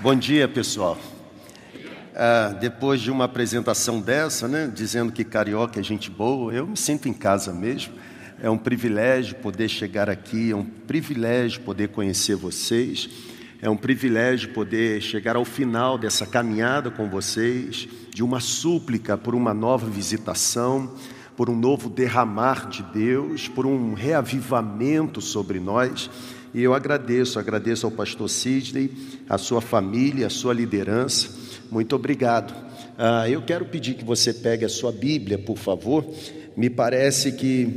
Bom dia, pessoal. Ah, depois de uma apresentação dessa, né, dizendo que carioca é gente boa, eu me sinto em casa mesmo. É um privilégio poder chegar aqui, é um privilégio poder conhecer vocês, é um privilégio poder chegar ao final dessa caminhada com vocês, de uma súplica por uma nova visitação, por um novo derramar de Deus, por um reavivamento sobre nós. E eu agradeço, agradeço ao pastor Sidney, a sua família, a sua liderança. Muito obrigado. Ah, eu quero pedir que você pegue a sua Bíblia, por favor. Me parece que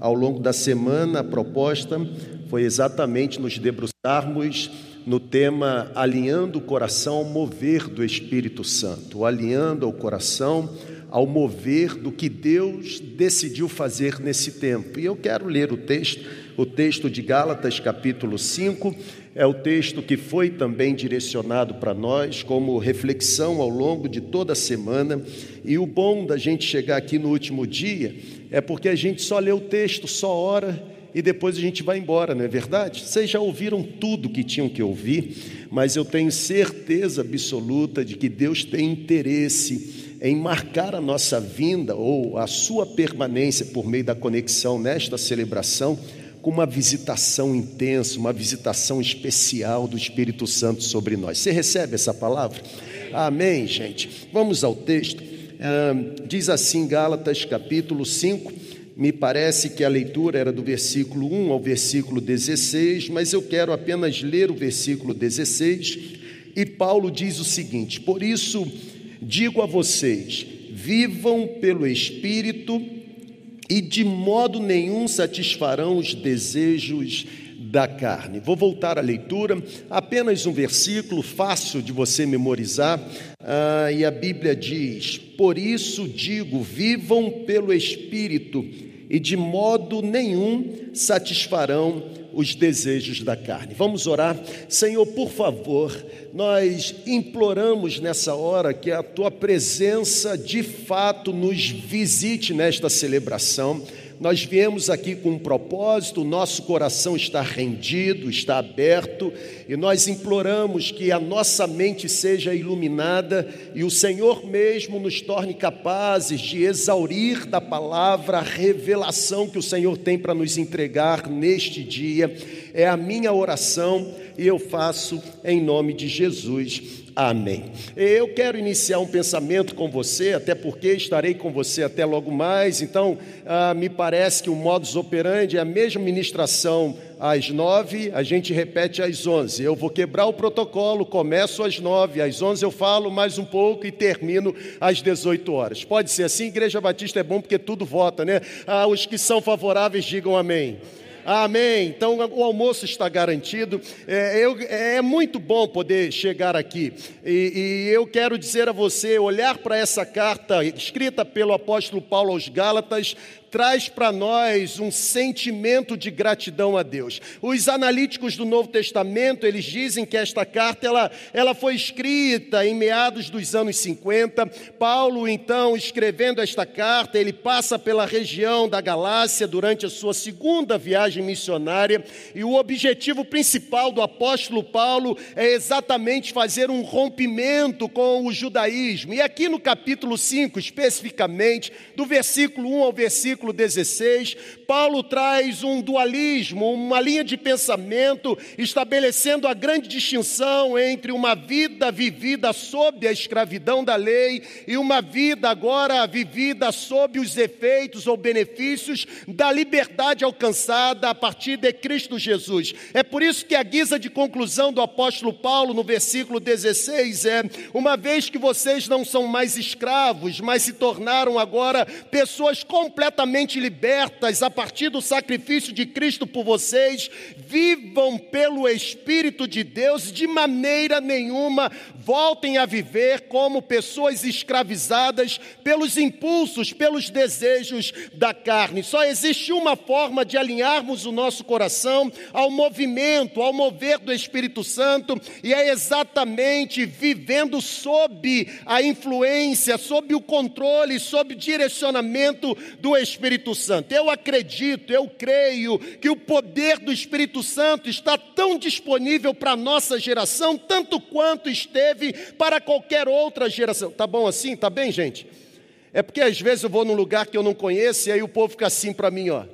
ao longo da semana a proposta foi exatamente nos debruçarmos no tema alinhando o coração ao mover do Espírito Santo, alinhando o coração ao mover do que Deus decidiu fazer nesse tempo. E eu quero ler o texto o texto de Gálatas, capítulo 5, é o texto que foi também direcionado para nós como reflexão ao longo de toda a semana. E o bom da gente chegar aqui no último dia é porque a gente só lê o texto, só ora e depois a gente vai embora, não é verdade? Vocês já ouviram tudo que tinham que ouvir, mas eu tenho certeza absoluta de que Deus tem interesse em marcar a nossa vinda ou a sua permanência por meio da conexão nesta celebração com uma visitação intensa, uma visitação especial do Espírito Santo sobre nós. Você recebe essa palavra? Amém, gente. Vamos ao texto. diz assim, Gálatas capítulo 5. Me parece que a leitura era do versículo 1 ao versículo 16, mas eu quero apenas ler o versículo 16. E Paulo diz o seguinte: Por isso digo a vocês, vivam pelo Espírito e de modo nenhum satisfarão os desejos da carne. Vou voltar à leitura, apenas um versículo fácil de você memorizar, ah, e a Bíblia diz: Por isso digo, vivam pelo Espírito, e de modo nenhum satisfarão os desejos da carne. Vamos orar? Senhor, por favor, nós imploramos nessa hora que a tua presença de fato nos visite nesta celebração nós viemos aqui com um propósito, o nosso coração está rendido, está aberto, e nós imploramos que a nossa mente seja iluminada e o Senhor mesmo nos torne capazes de exaurir da palavra a revelação que o Senhor tem para nos entregar neste dia. É a minha oração e eu faço em nome de Jesus. Amém. Eu quero iniciar um pensamento com você, até porque estarei com você até logo mais. Então, ah, me parece que o modus operandi é a mesma ministração às nove, a gente repete às onze. Eu vou quebrar o protocolo, começo às nove, às onze eu falo mais um pouco e termino às dezoito horas. Pode ser assim? Igreja Batista é bom porque tudo vota, né? Ah, os que são favoráveis digam amém. Amém. Então o almoço está garantido. É, eu, é muito bom poder chegar aqui. E, e eu quero dizer a você: olhar para essa carta escrita pelo apóstolo Paulo aos Gálatas traz para nós um sentimento de gratidão a Deus. Os analíticos do Novo Testamento, eles dizem que esta carta ela, ela foi escrita em meados dos anos 50. Paulo, então, escrevendo esta carta, ele passa pela região da Galácia durante a sua segunda viagem missionária, e o objetivo principal do apóstolo Paulo é exatamente fazer um rompimento com o judaísmo. E aqui no capítulo 5, especificamente, do versículo 1 ao versículo versículo 16, Paulo traz um dualismo, uma linha de pensamento, estabelecendo a grande distinção entre uma vida vivida sob a escravidão da lei e uma vida agora vivida sob os efeitos ou benefícios da liberdade alcançada a partir de Cristo Jesus. É por isso que a guisa de conclusão do apóstolo Paulo no versículo 16 é: uma vez que vocês não são mais escravos, mas se tornaram agora pessoas completamente libertas a partir do sacrifício de Cristo por vocês, vivam pelo Espírito de Deus, de maneira nenhuma voltem a viver como pessoas escravizadas pelos impulsos, pelos desejos da carne. Só existe uma forma de alinharmos o nosso coração ao movimento, ao mover do Espírito Santo, e é exatamente vivendo sob a influência, sob o controle, sob o direcionamento do Espírito Santo. Eu acredito acredito, eu creio que o poder do Espírito Santo está tão disponível para a nossa geração, tanto quanto esteve para qualquer outra geração. Tá bom assim? Tá bem, gente? É porque às vezes eu vou num lugar que eu não conheço e aí o povo fica assim para mim, ó.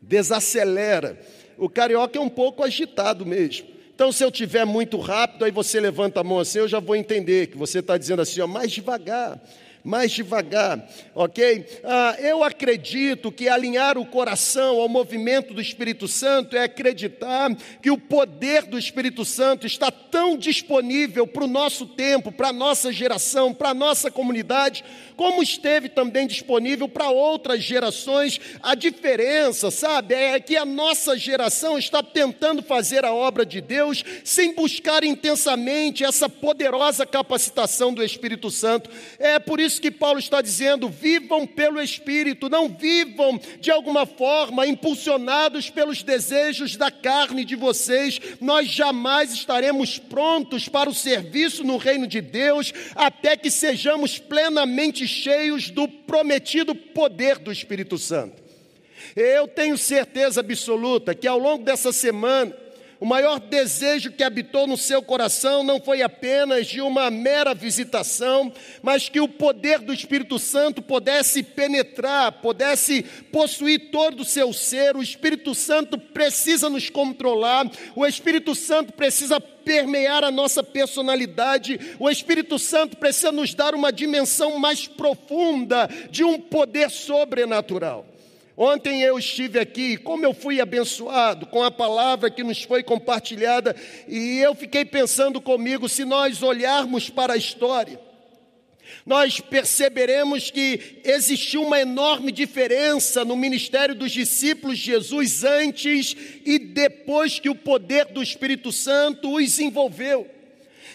Desacelera. O carioca é um pouco agitado mesmo. Então, se eu tiver muito rápido, aí você levanta a mão assim, eu já vou entender que você está dizendo assim, ó, mais devagar mais devagar, ok? Ah, eu acredito que alinhar o coração ao movimento do Espírito Santo é acreditar que o poder do Espírito Santo está tão disponível para o nosso tempo, para a nossa geração, para a nossa comunidade, como esteve também disponível para outras gerações. A diferença, sabe, é que a nossa geração está tentando fazer a obra de Deus sem buscar intensamente essa poderosa capacitação do Espírito Santo. É por isso que Paulo está dizendo: vivam pelo Espírito, não vivam de alguma forma impulsionados pelos desejos da carne de vocês. Nós jamais estaremos prontos para o serviço no reino de Deus até que sejamos plenamente cheios do prometido poder do Espírito Santo. Eu tenho certeza absoluta que ao longo dessa semana, o maior desejo que habitou no seu coração não foi apenas de uma mera visitação, mas que o poder do Espírito Santo pudesse penetrar, pudesse possuir todo o seu ser. O Espírito Santo precisa nos controlar, o Espírito Santo precisa permear a nossa personalidade. O Espírito Santo precisa nos dar uma dimensão mais profunda de um poder sobrenatural. Ontem eu estive aqui, como eu fui abençoado com a palavra que nos foi compartilhada, e eu fiquei pensando comigo: se nós olharmos para a história, nós perceberemos que existiu uma enorme diferença no ministério dos discípulos de Jesus antes e depois que o poder do Espírito Santo os envolveu.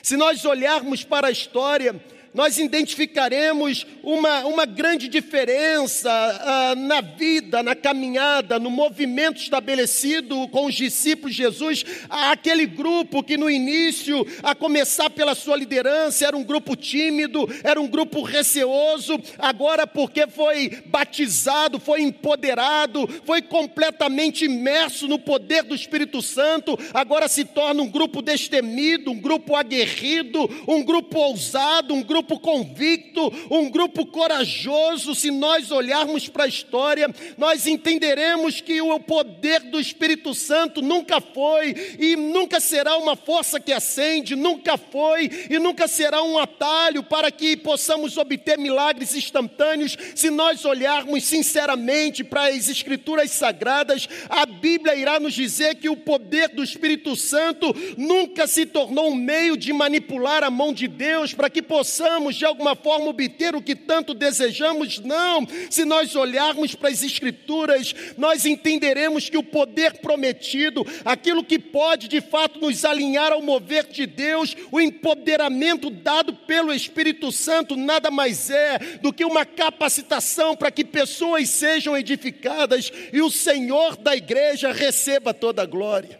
Se nós olharmos para a história, nós identificaremos uma, uma grande diferença ah, na vida, na caminhada, no movimento estabelecido com os discípulos de Jesus. Aquele grupo que no início, a começar pela sua liderança, era um grupo tímido, era um grupo receoso, agora, porque foi batizado, foi empoderado, foi completamente imerso no poder do Espírito Santo, agora se torna um grupo destemido, um grupo aguerrido, um grupo ousado, um grupo grupo convicto, um grupo corajoso. Se nós olharmos para a história, nós entenderemos que o poder do Espírito Santo nunca foi e nunca será uma força que acende, nunca foi e nunca será um atalho para que possamos obter milagres instantâneos. Se nós olharmos sinceramente para as Escrituras Sagradas, a Bíblia irá nos dizer que o poder do Espírito Santo nunca se tornou um meio de manipular a mão de Deus para que possamos possamos de alguma forma obter o que tanto desejamos, não. Se nós olharmos para as Escrituras, nós entenderemos que o poder prometido, aquilo que pode de fato nos alinhar ao mover de Deus, o empoderamento dado pelo Espírito Santo, nada mais é do que uma capacitação para que pessoas sejam edificadas e o Senhor da igreja receba toda a glória.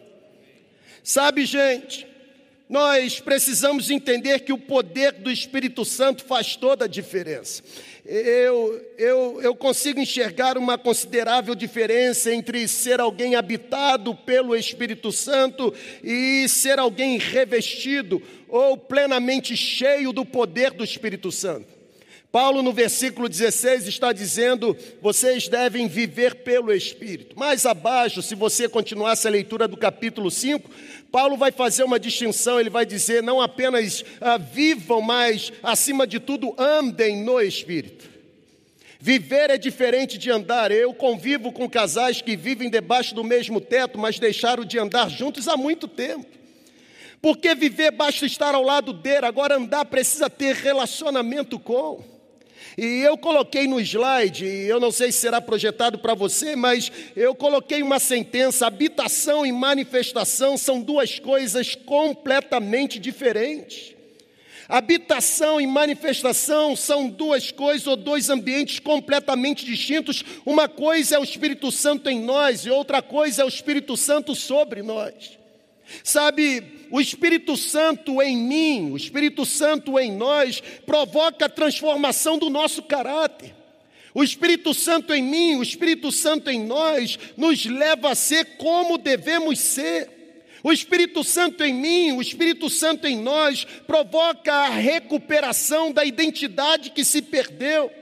Sabe, gente, nós precisamos entender que o poder do Espírito Santo faz toda a diferença. Eu, eu, eu consigo enxergar uma considerável diferença entre ser alguém habitado pelo Espírito Santo e ser alguém revestido ou plenamente cheio do poder do Espírito Santo. Paulo, no versículo 16, está dizendo: vocês devem viver pelo Espírito. Mais abaixo, se você continuasse a leitura do capítulo 5, Paulo vai fazer uma distinção, ele vai dizer: não apenas ah, vivam, mas, acima de tudo, andem no Espírito. Viver é diferente de andar. Eu convivo com casais que vivem debaixo do mesmo teto, mas deixaram de andar juntos há muito tempo. Porque viver basta estar ao lado dele, agora andar precisa ter relacionamento com. E eu coloquei no slide, eu não sei se será projetado para você, mas eu coloquei uma sentença: habitação e manifestação são duas coisas completamente diferentes. Habitação e manifestação são duas coisas ou dois ambientes completamente distintos. Uma coisa é o Espírito Santo em nós e outra coisa é o Espírito Santo sobre nós. Sabe, o Espírito Santo em mim, o Espírito Santo em nós, provoca a transformação do nosso caráter. O Espírito Santo em mim, o Espírito Santo em nós, nos leva a ser como devemos ser. O Espírito Santo em mim, o Espírito Santo em nós, provoca a recuperação da identidade que se perdeu,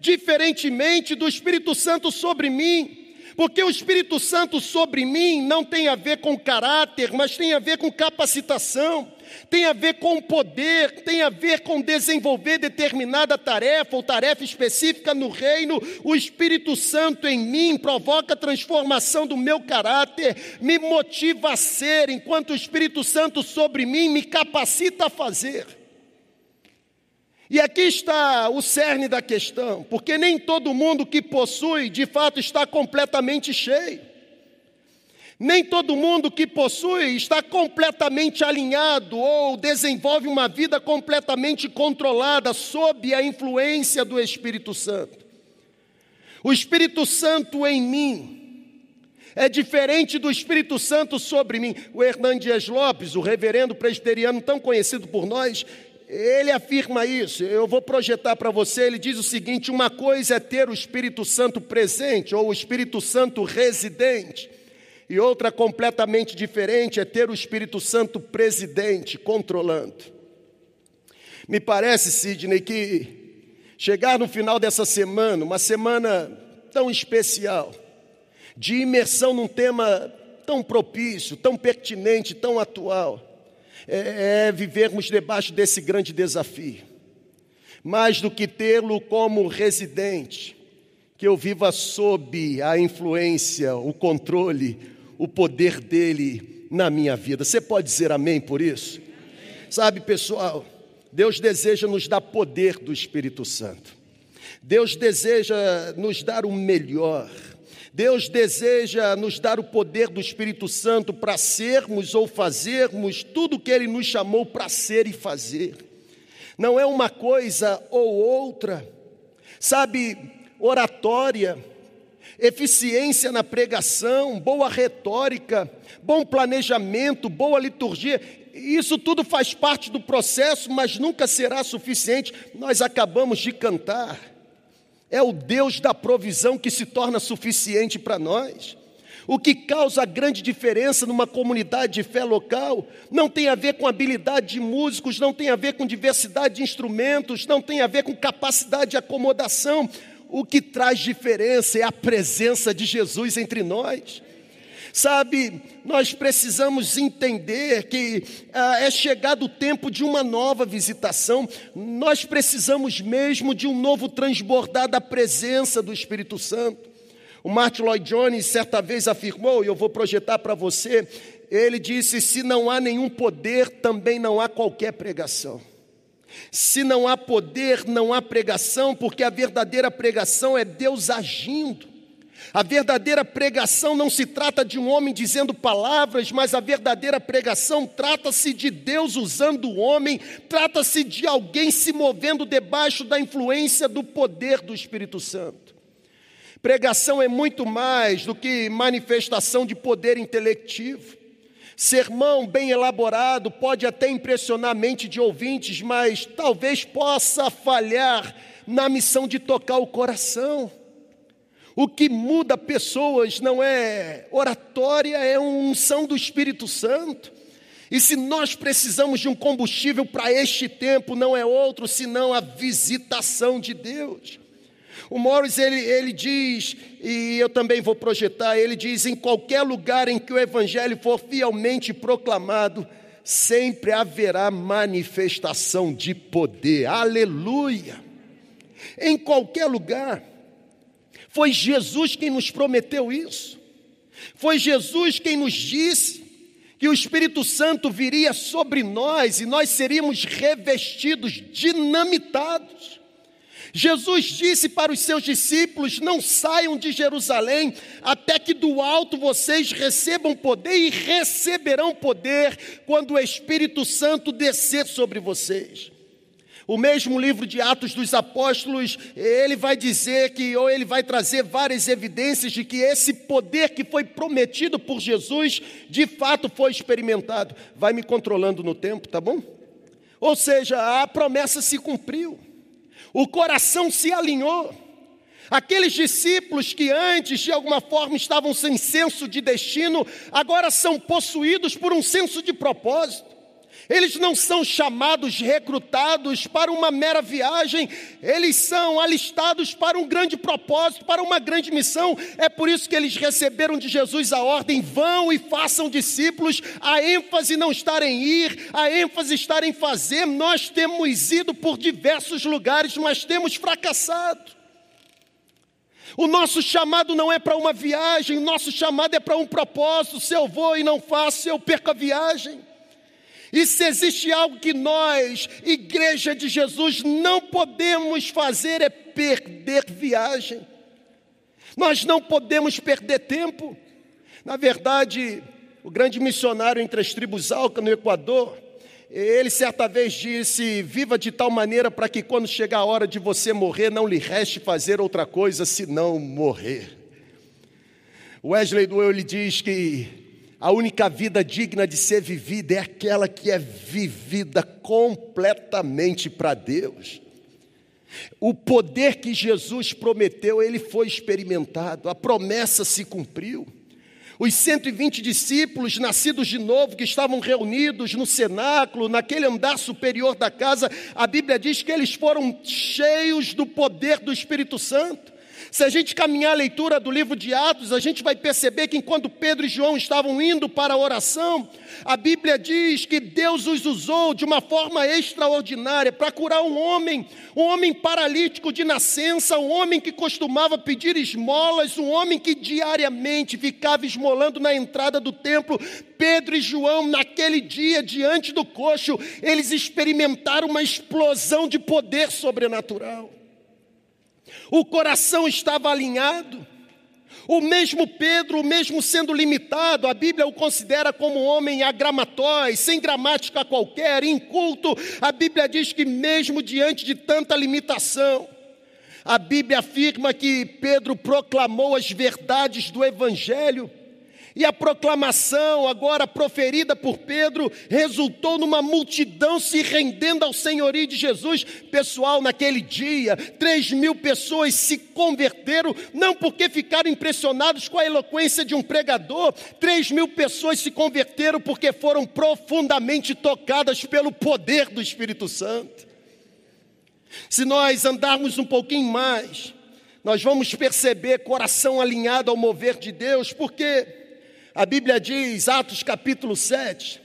diferentemente do Espírito Santo sobre mim. Porque o Espírito Santo sobre mim não tem a ver com caráter, mas tem a ver com capacitação tem a ver com poder, tem a ver com desenvolver determinada tarefa ou tarefa específica no reino. O Espírito Santo em mim provoca a transformação do meu caráter, me motiva a ser, enquanto o Espírito Santo sobre mim me capacita a fazer. E aqui está o cerne da questão, porque nem todo mundo que possui, de fato, está completamente cheio. Nem todo mundo que possui está completamente alinhado ou desenvolve uma vida completamente controlada sob a influência do Espírito Santo. O Espírito Santo em mim é diferente do Espírito Santo sobre mim. O Hernandes Lopes, o reverendo presbiteriano tão conhecido por nós, ele afirma isso. Eu vou projetar para você. Ele diz o seguinte: uma coisa é ter o Espírito Santo presente ou o Espírito Santo residente. E outra completamente diferente é ter o Espírito Santo presidente, controlando. Me parece, Sidney, que chegar no final dessa semana, uma semana tão especial, de imersão num tema tão propício, tão pertinente, tão atual, é, é vivermos debaixo desse grande desafio. Mais do que tê-lo como residente, que eu viva sob a influência, o controle, o poder dele na minha vida. Você pode dizer amém por isso? Sabe, pessoal, Deus deseja nos dar poder do Espírito Santo. Deus deseja nos dar o melhor. Deus deseja nos dar o poder do Espírito Santo para sermos ou fazermos tudo o que Ele nos chamou para ser e fazer. Não é uma coisa ou outra. Sabe, oratória, eficiência na pregação, boa retórica, bom planejamento, boa liturgia. Isso tudo faz parte do processo, mas nunca será suficiente. Nós acabamos de cantar. É o Deus da provisão que se torna suficiente para nós. O que causa grande diferença numa comunidade de fé local não tem a ver com habilidade de músicos, não tem a ver com diversidade de instrumentos, não tem a ver com capacidade de acomodação, o que traz diferença é a presença de Jesus entre nós. Sabe, nós precisamos entender que ah, é chegado o tempo de uma nova visitação, nós precisamos mesmo de um novo transbordar da presença do Espírito Santo. O Martin Lloyd Jones certa vez afirmou, e eu vou projetar para você, ele disse: se não há nenhum poder, também não há qualquer pregação. Se não há poder, não há pregação, porque a verdadeira pregação é Deus agindo. A verdadeira pregação não se trata de um homem dizendo palavras, mas a verdadeira pregação trata-se de Deus usando o homem, trata-se de alguém se movendo debaixo da influência do poder do Espírito Santo. Pregação é muito mais do que manifestação de poder intelectivo. Sermão bem elaborado pode até impressionar a mente de ouvintes, mas talvez possa falhar na missão de tocar o coração. O que muda pessoas não é oratória, é unção do Espírito Santo. E se nós precisamos de um combustível para este tempo, não é outro senão a visitação de Deus. O Morris ele, ele diz, e eu também vou projetar, ele diz: em qualquer lugar em que o Evangelho for fielmente proclamado, sempre haverá manifestação de poder. Aleluia! Em qualquer lugar. Foi Jesus quem nos prometeu isso. Foi Jesus quem nos disse que o Espírito Santo viria sobre nós e nós seríamos revestidos, dinamitados. Jesus disse para os seus discípulos: Não saiam de Jerusalém até que do alto vocês recebam poder e receberão poder quando o Espírito Santo descer sobre vocês. O mesmo livro de Atos dos Apóstolos, ele vai dizer que, ou ele vai trazer várias evidências de que esse poder que foi prometido por Jesus, de fato foi experimentado. Vai me controlando no tempo, tá bom? Ou seja, a promessa se cumpriu o coração se alinhou. Aqueles discípulos que antes, de alguma forma, estavam sem senso de destino, agora são possuídos por um senso de propósito. Eles não são chamados, recrutados para uma mera viagem, eles são alistados para um grande propósito, para uma grande missão. É por isso que eles receberam de Jesus a ordem: vão e façam discípulos. A ênfase não estar em ir, a ênfase estar em fazer. Nós temos ido por diversos lugares, mas temos fracassado. O nosso chamado não é para uma viagem, o nosso chamado é para um propósito. Se eu vou e não faço, eu perco a viagem. E se existe algo que nós, Igreja de Jesus, não podemos fazer é perder viagem. Nós não podemos perder tempo. Na verdade, o grande missionário entre as tribos Alca no Equador, ele certa vez disse: Viva de tal maneira para que quando chegar a hora de você morrer, não lhe reste fazer outra coisa senão morrer. Wesley lhe diz que a única vida digna de ser vivida é aquela que é vivida completamente para Deus. O poder que Jesus prometeu, ele foi experimentado, a promessa se cumpriu. Os 120 discípulos nascidos de novo, que estavam reunidos no cenáculo, naquele andar superior da casa, a Bíblia diz que eles foram cheios do poder do Espírito Santo. Se a gente caminhar a leitura do livro de Atos, a gente vai perceber que enquanto Pedro e João estavam indo para a oração, a Bíblia diz que Deus os usou de uma forma extraordinária para curar um homem, um homem paralítico de nascença, um homem que costumava pedir esmolas, um homem que diariamente ficava esmolando na entrada do templo. Pedro e João, naquele dia, diante do coxo, eles experimentaram uma explosão de poder sobrenatural o coração estava alinhado. O mesmo Pedro, mesmo sendo limitado, a Bíblia o considera como um homem agramatóis, sem gramática qualquer, inculto. A Bíblia diz que, mesmo diante de tanta limitação, a Bíblia afirma que Pedro proclamou as verdades do Evangelho e a proclamação, agora proferida por Pedro, resultou numa multidão se rendendo ao senhorio de Jesus. Pessoal, naquele dia, três mil pessoas se converteram, não porque ficaram impressionados com a eloquência de um pregador, três mil pessoas se converteram porque foram profundamente tocadas pelo poder do Espírito Santo. Se nós andarmos um pouquinho mais, nós vamos perceber coração alinhado ao mover de Deus, porque a Bíblia diz, Atos capítulo 7,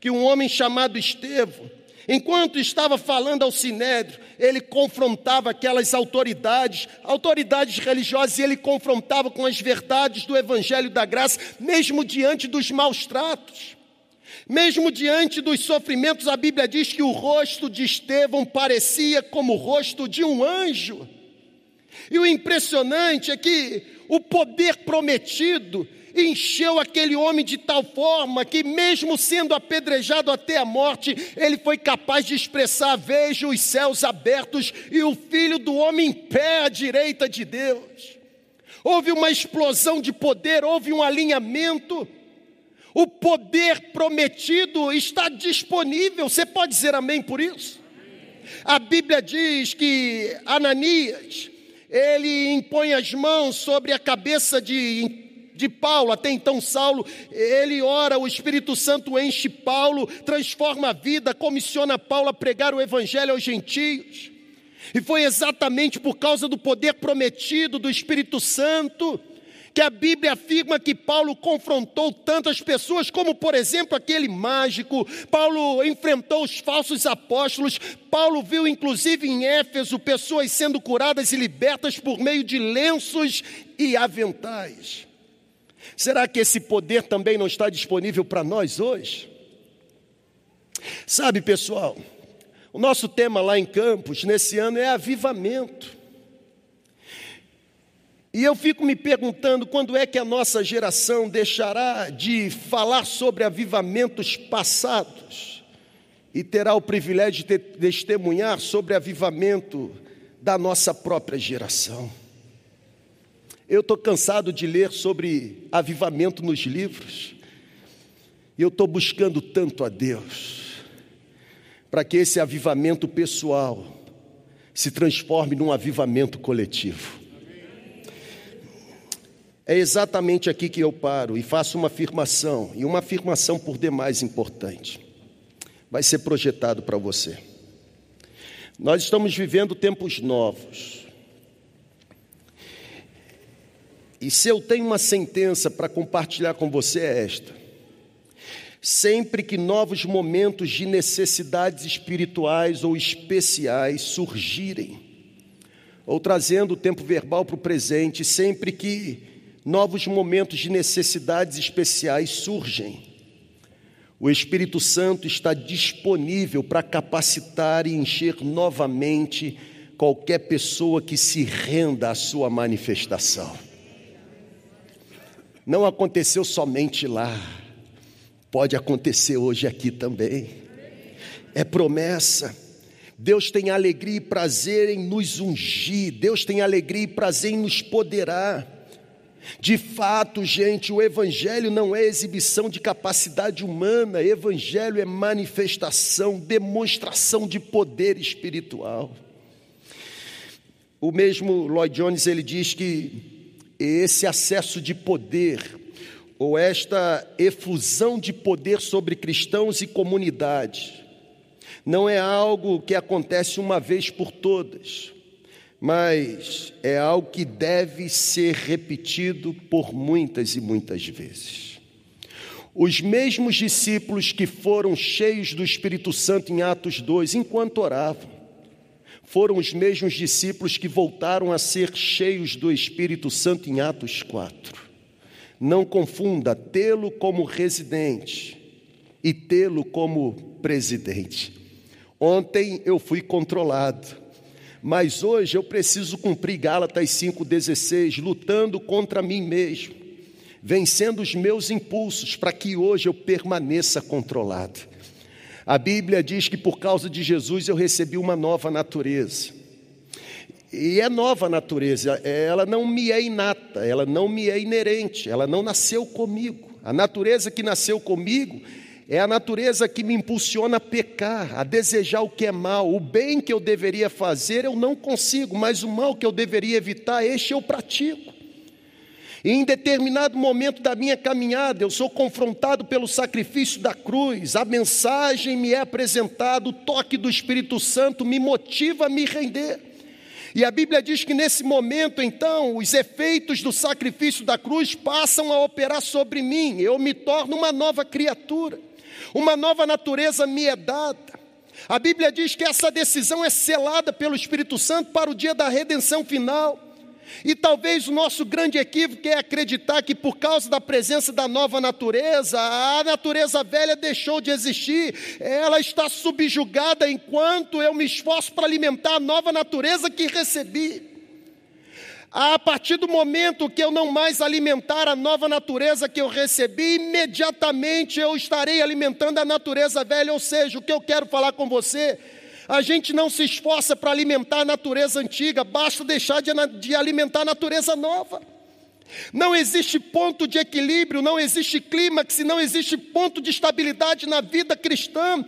que um homem chamado Estevão, enquanto estava falando ao sinédrio, ele confrontava aquelas autoridades, autoridades religiosas, e ele confrontava com as verdades do evangelho da graça, mesmo diante dos maus tratos. Mesmo diante dos sofrimentos, a Bíblia diz que o rosto de Estevão parecia como o rosto de um anjo. E o impressionante é que o poder prometido encheu aquele homem de tal forma que, mesmo sendo apedrejado até a morte, ele foi capaz de expressar: Vejo os céus abertos e o filho do homem em pé à direita de Deus. Houve uma explosão de poder, houve um alinhamento. O poder prometido está disponível. Você pode dizer amém por isso? A Bíblia diz que Ananias, ele impõe as mãos sobre a cabeça de de Paulo, até então Saulo, ele ora, o Espírito Santo enche Paulo, transforma a vida, comissiona Paulo a pregar o Evangelho aos gentios. E foi exatamente por causa do poder prometido do Espírito Santo que a Bíblia afirma que Paulo confrontou tantas pessoas, como por exemplo aquele mágico, Paulo enfrentou os falsos apóstolos, Paulo viu inclusive em Éfeso pessoas sendo curadas e libertas por meio de lenços e aventais. Será que esse poder também não está disponível para nós hoje? Sabe, pessoal, o nosso tema lá em Campos, nesse ano, é avivamento. E eu fico me perguntando quando é que a nossa geração deixará de falar sobre avivamentos passados e terá o privilégio de testemunhar sobre avivamento da nossa própria geração. Eu estou cansado de ler sobre avivamento nos livros. E eu estou buscando tanto a Deus para que esse avivamento pessoal se transforme num avivamento coletivo. É exatamente aqui que eu paro e faço uma afirmação, e uma afirmação por demais importante. Vai ser projetado para você. Nós estamos vivendo tempos novos. E se eu tenho uma sentença para compartilhar com você é esta: sempre que novos momentos de necessidades espirituais ou especiais surgirem, ou trazendo o tempo verbal para o presente, sempre que novos momentos de necessidades especiais surgem, o Espírito Santo está disponível para capacitar e encher novamente qualquer pessoa que se renda à sua manifestação. Não aconteceu somente lá, pode acontecer hoje aqui também. É promessa. Deus tem alegria e prazer em nos ungir, Deus tem alegria e prazer em nos poderar. De fato, gente, o Evangelho não é exibição de capacidade humana, Evangelho é manifestação, demonstração de poder espiritual. O mesmo Lloyd Jones ele diz que esse acesso de poder, ou esta efusão de poder sobre cristãos e comunidade, não é algo que acontece uma vez por todas, mas é algo que deve ser repetido por muitas e muitas vezes. Os mesmos discípulos que foram cheios do Espírito Santo em Atos 2, enquanto oravam, foram os mesmos discípulos que voltaram a ser cheios do Espírito Santo em Atos 4. Não confunda tê-lo como residente e tê-lo como presidente. Ontem eu fui controlado, mas hoje eu preciso cumprir Gálatas 5,16, lutando contra mim mesmo, vencendo os meus impulsos, para que hoje eu permaneça controlado. A Bíblia diz que por causa de Jesus eu recebi uma nova natureza. E é nova natureza, ela não me é inata, ela não me é inerente, ela não nasceu comigo. A natureza que nasceu comigo é a natureza que me impulsiona a pecar, a desejar o que é mal. O bem que eu deveria fazer eu não consigo, mas o mal que eu deveria evitar, este eu pratico. Em determinado momento da minha caminhada, eu sou confrontado pelo sacrifício da cruz, a mensagem me é apresentada, o toque do Espírito Santo me motiva a me render. E a Bíblia diz que nesse momento, então, os efeitos do sacrifício da cruz passam a operar sobre mim, eu me torno uma nova criatura, uma nova natureza me é dada. A Bíblia diz que essa decisão é selada pelo Espírito Santo para o dia da redenção final. E talvez o nosso grande equívoco é acreditar que por causa da presença da nova natureza, a natureza velha deixou de existir, ela está subjugada enquanto eu me esforço para alimentar a nova natureza que recebi. A partir do momento que eu não mais alimentar a nova natureza que eu recebi, imediatamente eu estarei alimentando a natureza velha, ou seja, o que eu quero falar com você a gente não se esforça para alimentar a natureza antiga, basta deixar de, de alimentar a natureza nova. Não existe ponto de equilíbrio, não existe clímax, não existe ponto de estabilidade na vida cristã.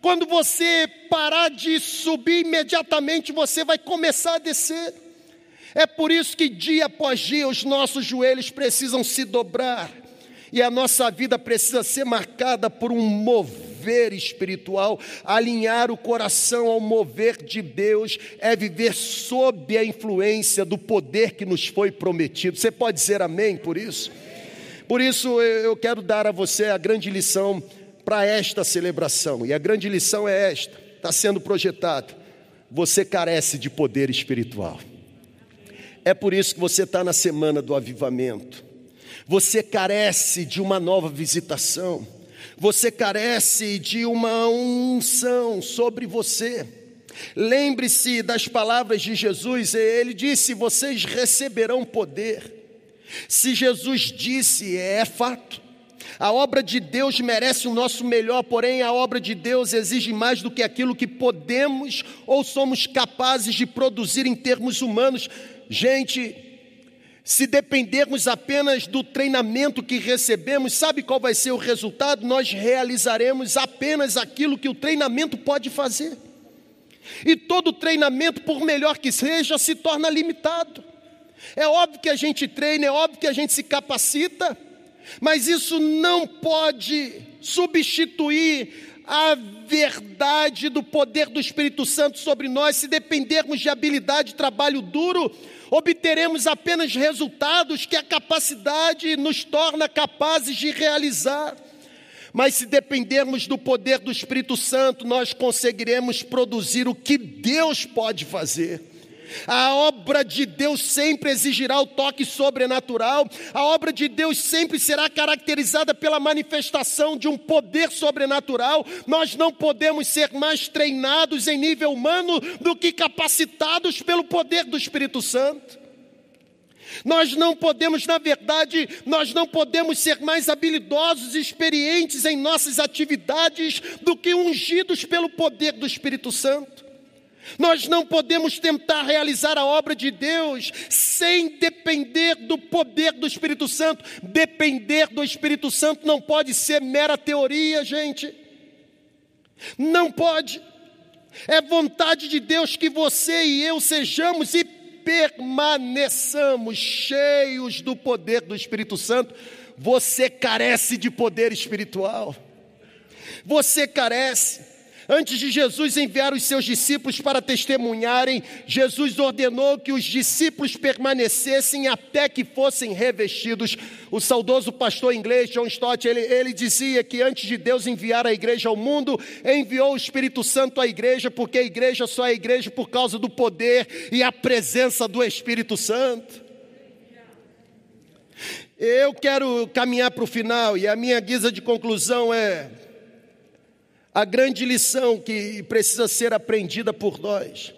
Quando você parar de subir, imediatamente você vai começar a descer. É por isso que dia após dia os nossos joelhos precisam se dobrar e a nossa vida precisa ser marcada por um mover espiritual. Alinhar o coração ao mover de Deus é viver sob a influência do poder que nos foi prometido. Você pode dizer amém por isso? Por isso eu quero dar a você a grande lição para esta celebração. E a grande lição é esta: está sendo projetado. Você carece de poder espiritual. É por isso que você está na semana do avivamento. Você carece de uma nova visitação. Você carece de uma unção sobre você. Lembre-se das palavras de Jesus, ele disse: Vocês receberão poder. Se Jesus disse, é fato. A obra de Deus merece o nosso melhor, porém a obra de Deus exige mais do que aquilo que podemos ou somos capazes de produzir em termos humanos. Gente, se dependermos apenas do treinamento que recebemos, sabe qual vai ser o resultado? Nós realizaremos apenas aquilo que o treinamento pode fazer. E todo treinamento, por melhor que seja, se torna limitado. É óbvio que a gente treina, é óbvio que a gente se capacita, mas isso não pode substituir a verdade do poder do Espírito Santo sobre nós. Se dependermos de habilidade trabalho duro, obteremos apenas resultados que a capacidade nos torna capazes de realizar. Mas se dependermos do poder do Espírito Santo, nós conseguiremos produzir o que Deus pode fazer. A obra de Deus sempre exigirá o toque sobrenatural. A obra de Deus sempre será caracterizada pela manifestação de um poder sobrenatural. Nós não podemos ser mais treinados em nível humano do que capacitados pelo poder do Espírito Santo. Nós não podemos, na verdade, nós não podemos ser mais habilidosos e experientes em nossas atividades do que ungidos pelo poder do Espírito Santo. Nós não podemos tentar realizar a obra de Deus sem depender do poder do Espírito Santo. Depender do Espírito Santo não pode ser mera teoria, gente. Não pode. É vontade de Deus que você e eu sejamos e permaneçamos cheios do poder do Espírito Santo. Você carece de poder espiritual. Você carece. Antes de Jesus enviar os seus discípulos para testemunharem, Jesus ordenou que os discípulos permanecessem até que fossem revestidos. O saudoso pastor inglês John Stott, ele, ele dizia que antes de Deus enviar a igreja ao mundo, enviou o Espírito Santo à igreja, porque a igreja só é igreja por causa do poder e a presença do Espírito Santo. Eu quero caminhar para o final e a minha guisa de conclusão é a grande lição que precisa ser aprendida por nós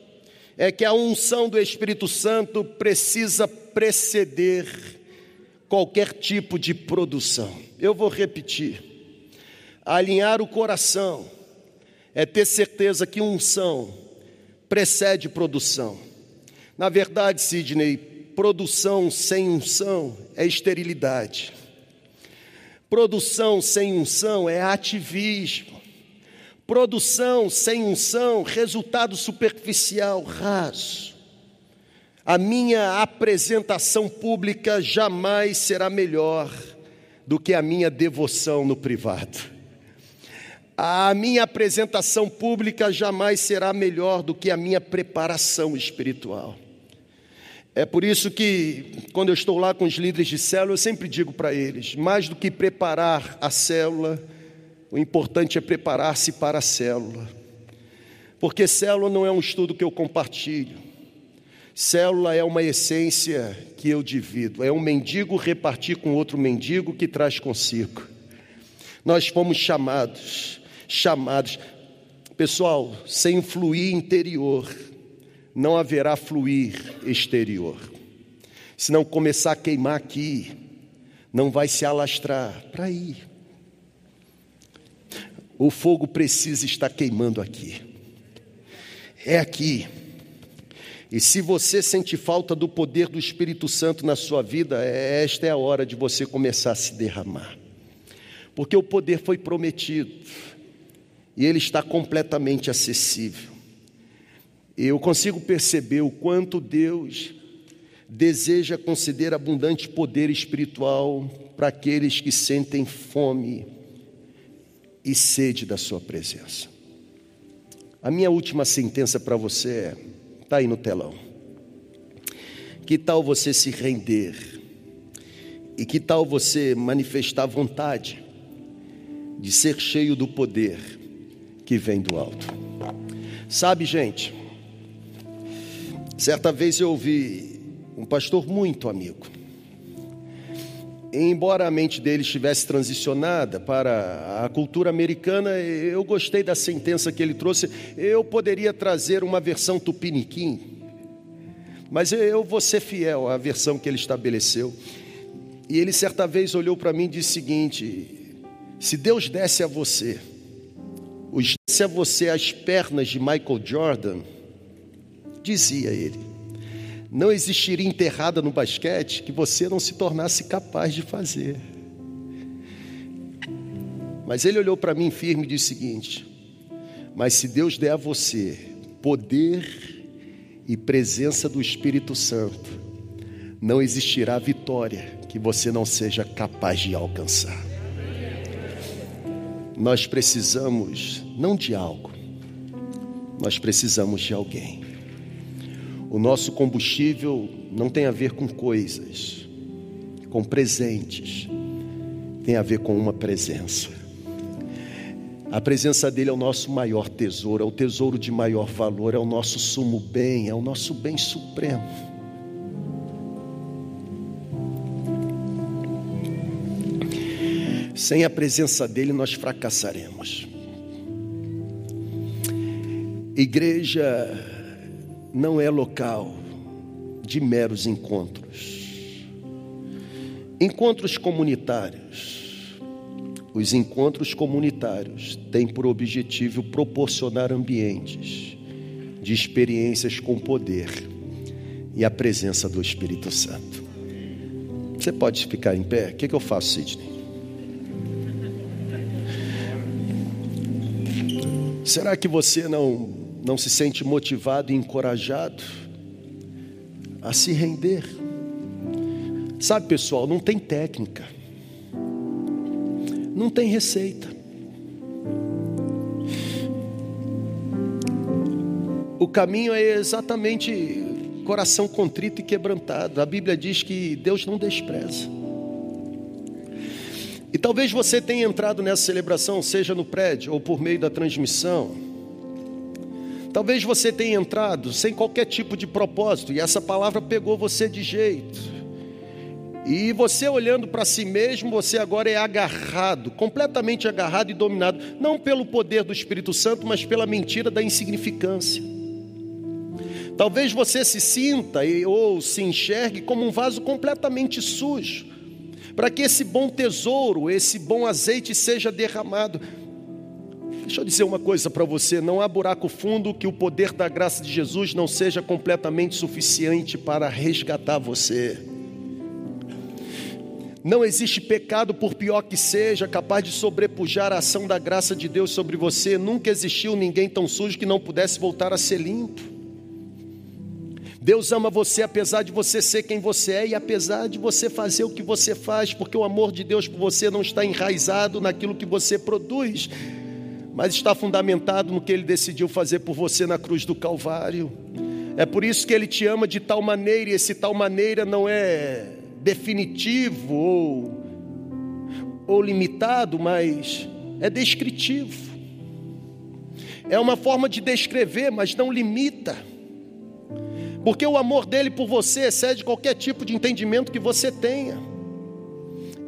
é que a unção do Espírito Santo precisa preceder qualquer tipo de produção. Eu vou repetir. Alinhar o coração é ter certeza que unção precede produção. Na verdade, Sidney, produção sem unção é esterilidade. Produção sem unção é ativismo. Produção sem unção, resultado superficial, raso. A minha apresentação pública jamais será melhor do que a minha devoção no privado. A minha apresentação pública jamais será melhor do que a minha preparação espiritual. É por isso que, quando eu estou lá com os líderes de célula, eu sempre digo para eles: mais do que preparar a célula, o importante é preparar-se para a célula. Porque célula não é um estudo que eu compartilho. Célula é uma essência que eu divido. É um mendigo repartir com outro mendigo que traz consigo. Nós fomos chamados, chamados. Pessoal, sem fluir interior, não haverá fluir exterior. Se não começar a queimar aqui, não vai se alastrar para aí. O fogo precisa estar queimando aqui. É aqui. E se você sente falta do poder do Espírito Santo na sua vida, é, esta é a hora de você começar a se derramar. Porque o poder foi prometido e ele está completamente acessível. Eu consigo perceber o quanto Deus deseja conceder abundante poder espiritual para aqueles que sentem fome e sede da Sua presença. A minha última sentença para você é: está aí no telão. Que tal você se render? E que tal você manifestar vontade de ser cheio do poder que vem do alto? Sabe, gente, certa vez eu ouvi um pastor muito amigo embora a mente dele estivesse transicionada para a cultura americana, eu gostei da sentença que ele trouxe. Eu poderia trazer uma versão tupiniquim, mas eu vou ser fiel à versão que ele estabeleceu. E ele certa vez olhou para mim e disse o seguinte: se Deus desse a você, desse a você as pernas de Michael Jordan, dizia ele, não existiria enterrada no basquete que você não se tornasse capaz de fazer. Mas ele olhou para mim firme e disse o seguinte: Mas se Deus der a você poder e presença do Espírito Santo, não existirá vitória que você não seja capaz de alcançar. Nós precisamos não de algo, nós precisamos de alguém. O nosso combustível não tem a ver com coisas, com presentes, tem a ver com uma presença. A presença dele é o nosso maior tesouro, é o tesouro de maior valor, é o nosso sumo bem, é o nosso bem supremo. Sem a presença dele, nós fracassaremos. Igreja não é local de meros encontros. Encontros comunitários. Os encontros comunitários têm por objetivo proporcionar ambientes de experiências com poder e a presença do Espírito Santo. Você pode ficar em pé? O que, eu faço, Sidney? Será que você não, não se sente motivado e encorajado a se render? Sabe, pessoal, não tem técnica, não tem receita. O caminho é exatamente coração contrito e quebrantado. A Bíblia diz que Deus não despreza. E talvez você tenha entrado nessa celebração, seja no prédio ou por meio da transmissão. Talvez você tenha entrado sem qualquer tipo de propósito e essa palavra pegou você de jeito. E você olhando para si mesmo, você agora é agarrado, completamente agarrado e dominado, não pelo poder do Espírito Santo, mas pela mentira da insignificância. Talvez você se sinta ou se enxergue como um vaso completamente sujo para que esse bom tesouro, esse bom azeite seja derramado. Deixa eu dizer uma coisa para você: não há buraco fundo que o poder da graça de Jesus não seja completamente suficiente para resgatar você. Não existe pecado, por pior que seja, capaz de sobrepujar a ação da graça de Deus sobre você. Nunca existiu ninguém tão sujo que não pudesse voltar a ser limpo. Deus ama você apesar de você ser quem você é e apesar de você fazer o que você faz, porque o amor de Deus por você não está enraizado naquilo que você produz, mas está fundamentado no que ele decidiu fazer por você na cruz do Calvário. É por isso que ele te ama de tal maneira, e esse tal maneira não é definitivo ou, ou limitado, mas é descritivo. É uma forma de descrever, mas não limita porque o amor dele por você excede qualquer tipo de entendimento que você tenha.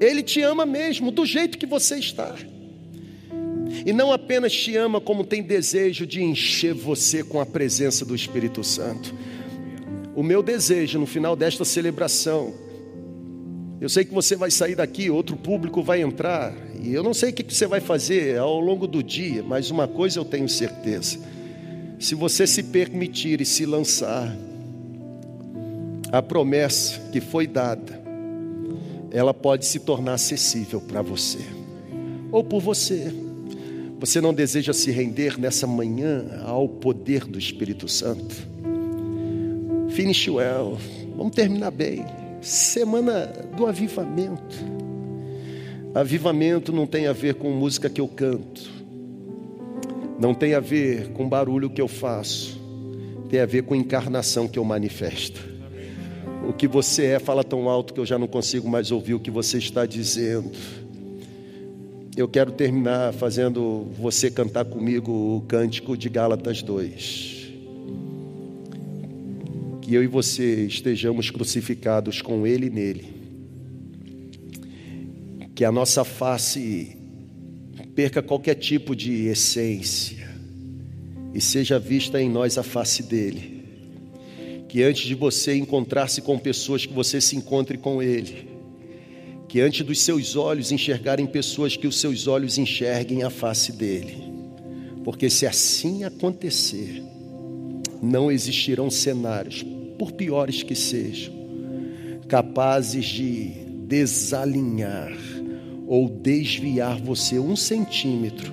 Ele te ama mesmo, do jeito que você está. E não apenas te ama, como tem desejo de encher você com a presença do Espírito Santo. O meu desejo no final desta celebração, eu sei que você vai sair daqui, outro público vai entrar, e eu não sei o que você vai fazer ao longo do dia, mas uma coisa eu tenho certeza: se você se permitir e se lançar, a promessa que foi dada, ela pode se tornar acessível para você, ou por você. Você não deseja se render nessa manhã ao poder do Espírito Santo? Finish well, vamos terminar bem. Semana do avivamento. Avivamento não tem a ver com música que eu canto, não tem a ver com barulho que eu faço, tem a ver com encarnação que eu manifesto. O que você é fala tão alto que eu já não consigo mais ouvir o que você está dizendo. Eu quero terminar fazendo você cantar comigo o cântico de Gálatas 2. Que eu e você estejamos crucificados com Ele e nele. Que a nossa face perca qualquer tipo de essência e seja vista em nós a face dele que antes de você encontrar-se com pessoas, que você se encontre com Ele. Que antes dos seus olhos enxergarem pessoas, que os seus olhos enxerguem a face dele. Porque se assim acontecer, não existirão cenários, por piores que sejam, capazes de desalinhar ou desviar você um centímetro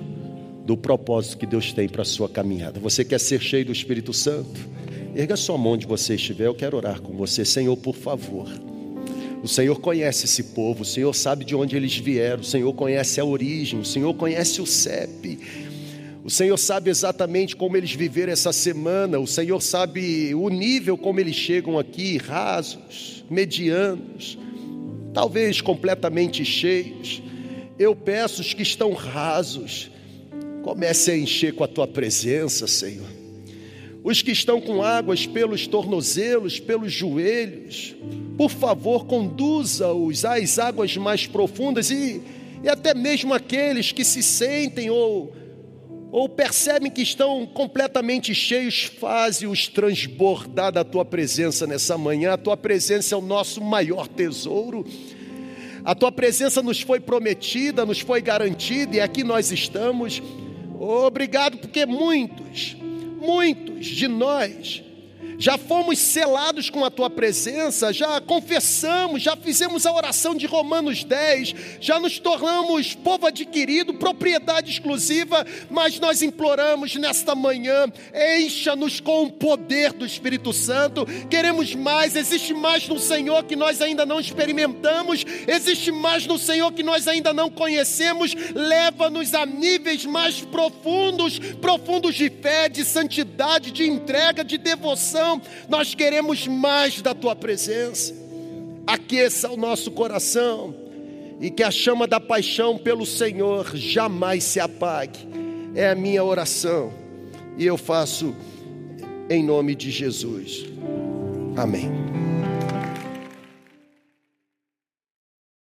do propósito que Deus tem para a sua caminhada. Você quer ser cheio do Espírito Santo? Erga sua mão onde você estiver, eu quero orar com você. Senhor, por favor. O Senhor conhece esse povo, o Senhor sabe de onde eles vieram, o Senhor conhece a origem, o Senhor conhece o CEP. O Senhor sabe exatamente como eles viveram essa semana, o Senhor sabe o nível como eles chegam aqui, rasos, medianos, talvez completamente cheios. Eu peço os que estão rasos, comece a encher com a tua presença, Senhor. Os que estão com águas pelos tornozelos, pelos joelhos, por favor, conduza-os às águas mais profundas e, e até mesmo aqueles que se sentem ou, ou percebem que estão completamente cheios, faze-os transbordar da tua presença nessa manhã. A tua presença é o nosso maior tesouro. A tua presença nos foi prometida, nos foi garantida e aqui nós estamos. Obrigado, porque muitos, muitos de nós já fomos selados com a tua presença, já confessamos, já fizemos a oração de Romanos 10, já nos tornamos povo adquirido, propriedade exclusiva, mas nós imploramos nesta manhã, encha-nos com o poder do Espírito Santo. Queremos mais, existe mais no Senhor que nós ainda não experimentamos, existe mais no Senhor que nós ainda não conhecemos. Leva-nos a níveis mais profundos, profundos de fé, de santidade, de entrega, de devoção nós queremos mais da tua presença. Aqueça o nosso coração e que a chama da paixão pelo Senhor jamais se apague. É a minha oração e eu faço em nome de Jesus. Amém.